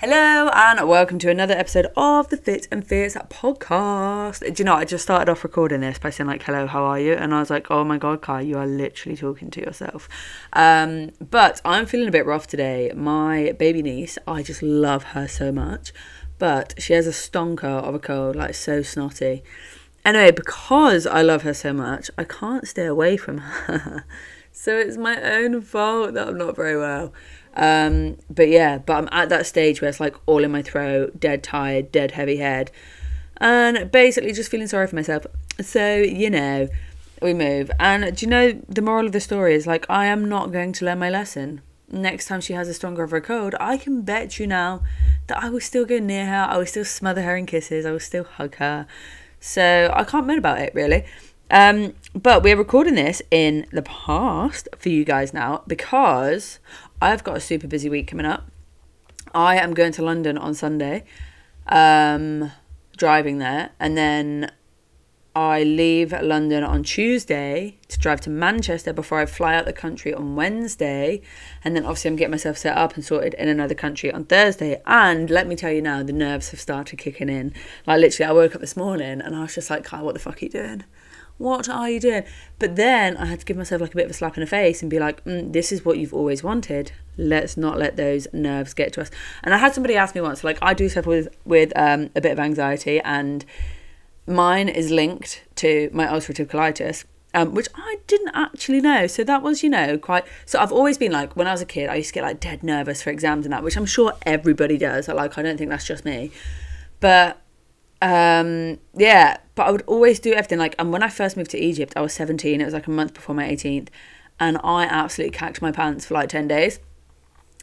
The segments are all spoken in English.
Hello and welcome to another episode of the Fit and Fierce podcast. Do you know, I just started off recording this by saying like, hello, how are you? And I was like, oh my God, Kai, you are literally talking to yourself. Um, but I'm feeling a bit rough today. My baby niece, I just love her so much, but she has a stonker of a cold, like so snotty. Anyway, because I love her so much, I can't stay away from her. so it's my own fault that I'm not very well. Um, but yeah, but I'm at that stage where it's like all in my throat, dead tired, dead heavy head, and basically just feeling sorry for myself. So, you know, we move. And do you know the moral of the story is like, I am not going to learn my lesson. Next time she has a stronger of a cold, I can bet you now that I will still go near her, I will still smother her in kisses, I will still hug her. So I can't moan about it really. Um, but we're recording this in the past for you guys now because I've got a super busy week coming up. I am going to London on Sunday, um, driving there, and then I leave London on Tuesday to drive to Manchester before I fly out the country on Wednesday. And then obviously I'm getting myself set up and sorted in another country on Thursday. And let me tell you now, the nerves have started kicking in. Like literally, I woke up this morning and I was just like, Kai, what the fuck are you doing? What are you doing? But then I had to give myself like a bit of a slap in the face and be like, mm, this is what you've always wanted. Let's not let those nerves get to us. And I had somebody ask me once, like I do suffer with with um, a bit of anxiety, and mine is linked to my ulcerative colitis. Um, which I didn't actually know. So that was, you know, quite. So I've always been like, when I was a kid, I used to get like dead nervous for exams and that, which I'm sure everybody does. Like, I don't think that's just me. But um, yeah, but I would always do everything. Like, and when I first moved to Egypt, I was 17. It was like a month before my 18th, and I absolutely cacked my pants for like 10 days.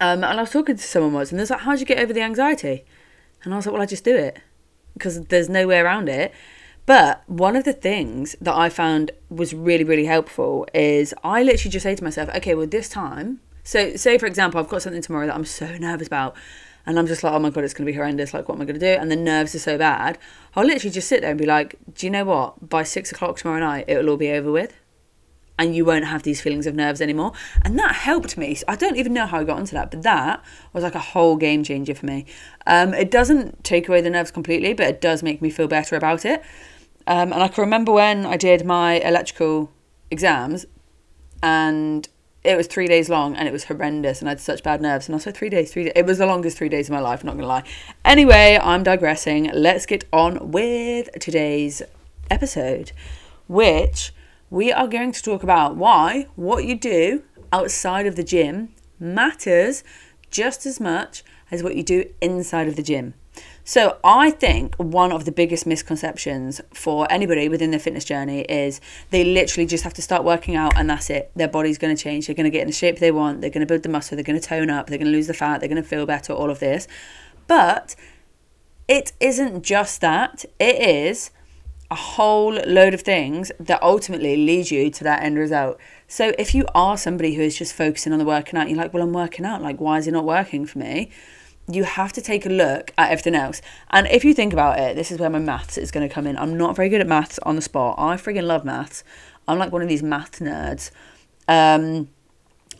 Um, and I was talking to someone once, and they was like, "How'd you get over the anxiety?" And I was like, "Well, I just do it because there's no way around it." But one of the things that I found was really, really helpful is I literally just say to myself, "Okay, well, this time." So, say for example, I've got something tomorrow that I'm so nervous about and I'm just like, oh my god, it's going to be horrendous. Like, what am I going to do? And the nerves are so bad. I'll literally just sit there and be like, do you know what? By six o'clock tomorrow night, it'll all be over with. And you won't have these feelings of nerves anymore. And that helped me. I don't even know how I got onto that, but that was like a whole game changer for me. Um, it doesn't take away the nerves completely, but it does make me feel better about it. Um, and I can remember when I did my electrical exams and it was three days long and it was horrendous and I had such bad nerves. And said three days, three days. It was the longest three days of my life, not gonna lie. Anyway, I'm digressing. Let's get on with today's episode, which we are going to talk about why what you do outside of the gym matters just as much as what you do inside of the gym. So I think one of the biggest misconceptions for anybody within their fitness journey is they literally just have to start working out and that's it. Their body's going to change. They're going to get in the shape they want. They're going to build the muscle. They're going to tone up. They're going to lose the fat. They're going to feel better. All of this, but it isn't just that. It is a whole load of things that ultimately lead you to that end result. So if you are somebody who is just focusing on the working out, you're like, well, I'm working out. Like, why is it not working for me? You have to take a look at everything else. And if you think about it, this is where my maths is going to come in. I'm not very good at maths on the spot. I friggin' love maths. I'm like one of these math nerds. Um,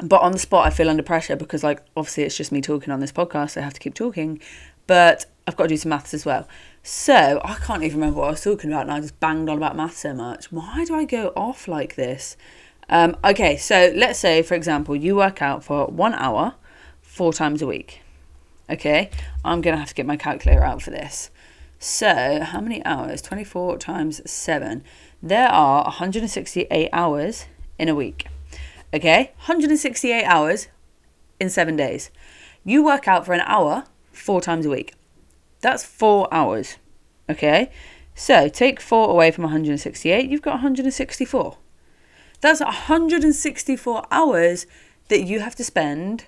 but on the spot, I feel under pressure because, like, obviously, it's just me talking on this podcast. So I have to keep talking. But I've got to do some maths as well. So I can't even remember what I was talking about, and I just banged on about maths so much. Why do I go off like this? Um, okay, so let's say, for example, you work out for one hour, four times a week. Okay, I'm going to have to get my calculator out for this. So, how many hours? 24 times 7. There are 168 hours in a week. Okay, 168 hours in seven days. You work out for an hour four times a week. That's four hours. Okay, so take four away from 168, you've got 164. That's 164 hours that you have to spend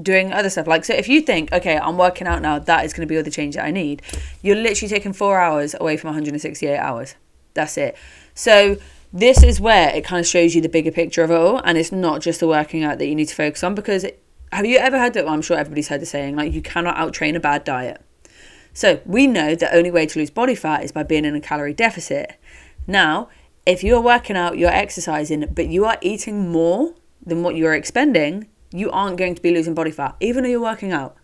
doing other stuff. Like, so if you think, okay, I'm working out now, that is going to be all the change that I need, you're literally taking four hours away from 168 hours. That's it. So, this is where it kind of shows you the bigger picture of it all. And it's not just the working out that you need to focus on because have you ever heard that? Well, I'm sure everybody's heard the saying, like, you cannot outtrain a bad diet. So, we know the only way to lose body fat is by being in a calorie deficit. Now, if you're working out, you're exercising, but you are eating more than what you are expending, you aren't going to be losing body fat, even though you're working out.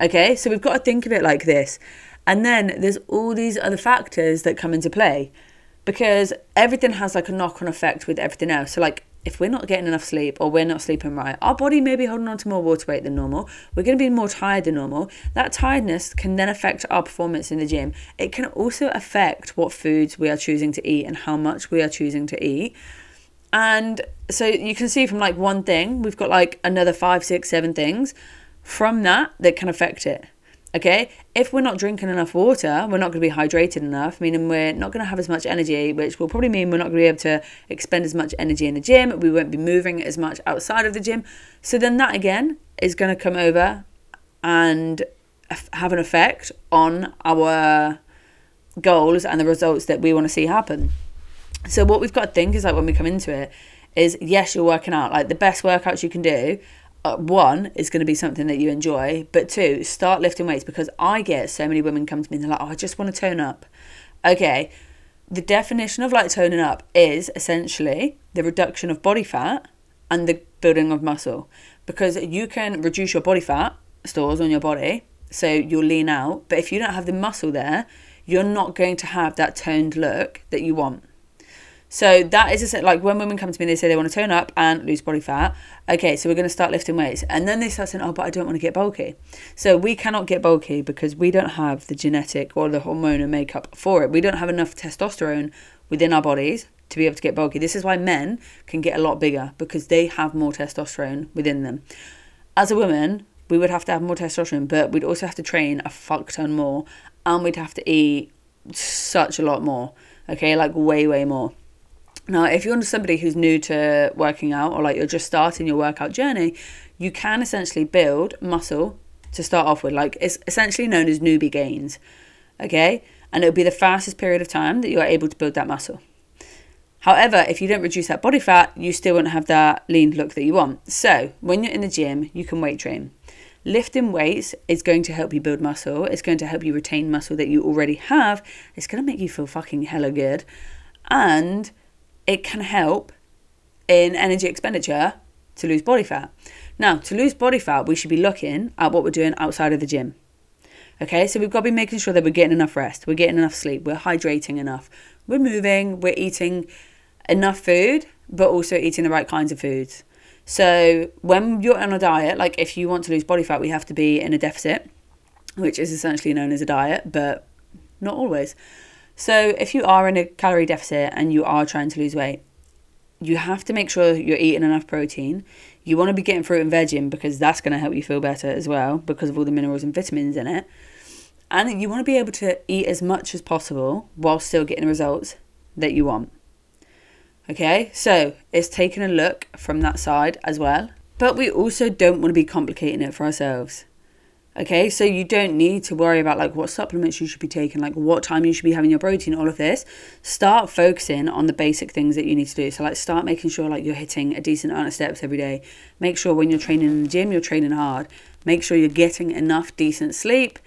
Okay, so we've got to think of it like this. And then there's all these other factors that come into play because everything has like a knock on effect with everything else. So, like, if we're not getting enough sleep or we're not sleeping right, our body may be holding on to more water weight than normal. We're going to be more tired than normal. That tiredness can then affect our performance in the gym. It can also affect what foods we are choosing to eat and how much we are choosing to eat. And so you can see from like one thing, we've got like another five, six, seven things from that that can affect it. Okay, if we're not drinking enough water, we're not going to be hydrated enough, meaning we're not going to have as much energy, which will probably mean we're not going to be able to expend as much energy in the gym. We won't be moving as much outside of the gym. So then that again is going to come over and have an effect on our goals and the results that we want to see happen. So what we've got to think is like when we come into it is yes, you're working out. Like the best workouts you can do uh, one is going to be something that you enjoy, but two, start lifting weights because I get so many women come to me and they're like, oh, I just want to tone up. Okay, the definition of like toning up is essentially the reduction of body fat and the building of muscle because you can reduce your body fat stores on your body, so you'll lean out, but if you don't have the muscle there, you're not going to have that toned look that you want. So that is a, like when women come to me, they say they want to tone up and lose body fat. Okay, so we're going to start lifting weights, and then they start saying, "Oh, but I don't want to get bulky." So we cannot get bulky because we don't have the genetic or the hormonal makeup for it. We don't have enough testosterone within our bodies to be able to get bulky. This is why men can get a lot bigger because they have more testosterone within them. As a woman, we would have to have more testosterone, but we'd also have to train a fuck ton more, and we'd have to eat such a lot more. Okay, like way, way more. Now, if you're somebody who's new to working out or like you're just starting your workout journey, you can essentially build muscle to start off with. Like it's essentially known as newbie gains. Okay? And it'll be the fastest period of time that you're able to build that muscle. However, if you don't reduce that body fat, you still won't have that lean look that you want. So, when you're in the gym, you can weight train. Lifting weights is going to help you build muscle. It's going to help you retain muscle that you already have. It's going to make you feel fucking hella good. And it can help in energy expenditure to lose body fat. Now, to lose body fat, we should be looking at what we're doing outside of the gym. Okay, so we've got to be making sure that we're getting enough rest, we're getting enough sleep, we're hydrating enough, we're moving, we're eating enough food, but also eating the right kinds of foods. So, when you're on a diet, like if you want to lose body fat, we have to be in a deficit, which is essentially known as a diet, but not always. So, if you are in a calorie deficit and you are trying to lose weight, you have to make sure you're eating enough protein. You want to be getting fruit and veg in because that's going to help you feel better as well because of all the minerals and vitamins in it. And you want to be able to eat as much as possible while still getting the results that you want. Okay, so it's taking a look from that side as well. But we also don't want to be complicating it for ourselves. Okay, so you don't need to worry about like what supplements you should be taking, like what time you should be having your protein, all of this. Start focusing on the basic things that you need to do. So like start making sure like you're hitting a decent amount of steps every day. Make sure when you're training in the gym, you're training hard. Make sure you're getting enough decent sleep.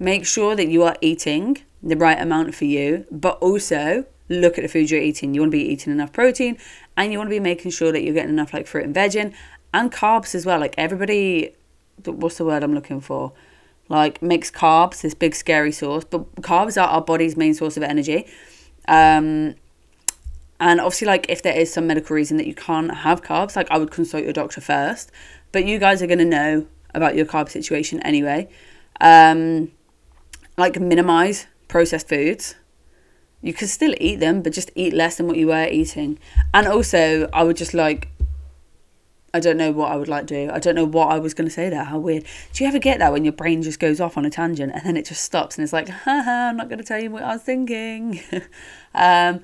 Make sure that you are eating the right amount for you, but also look at the food you're eating. You want to be eating enough protein and you want to be making sure that you're getting enough like fruit and veg in and carbs as well. Like everybody what's the word I'm looking for? Like mixed carbs, this big scary source. But carbs are our body's main source of energy. Um, and obviously, like if there is some medical reason that you can't have carbs, like I would consult your doctor first. But you guys are to know about your carb situation anyway. Um, like minimize processed foods. You can still eat them, but just eat less than what you were eating. And also, I would just like I don't know what I would like to do. I don't know what I was going to say there. How weird. Do you ever get that when your brain just goes off on a tangent and then it just stops and it's like, haha, I'm not going to tell you what I was thinking. um,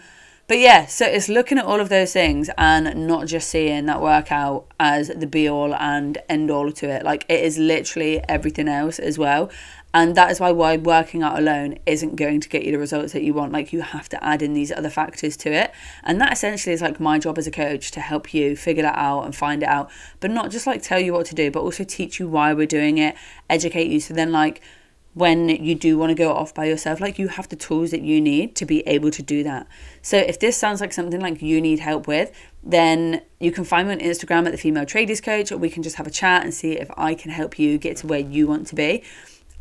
but yeah, so it's looking at all of those things and not just seeing that workout as the be all and end all to it. Like it is literally everything else as well. And that is why why working out alone isn't going to get you the results that you want. Like you have to add in these other factors to it. And that essentially is like my job as a coach to help you figure that out and find it out. But not just like tell you what to do, but also teach you why we're doing it, educate you. So then like when you do want to go off by yourself. Like you have the tools that you need to be able to do that. So if this sounds like something like you need help with, then you can find me on Instagram at the Female Tradies Coach, or we can just have a chat and see if I can help you get to where you want to be.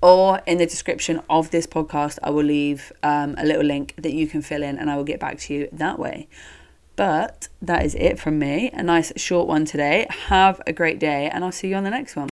Or in the description of this podcast, I will leave um, a little link that you can fill in and I will get back to you that way. But that is it from me. A nice short one today. Have a great day, and I'll see you on the next one.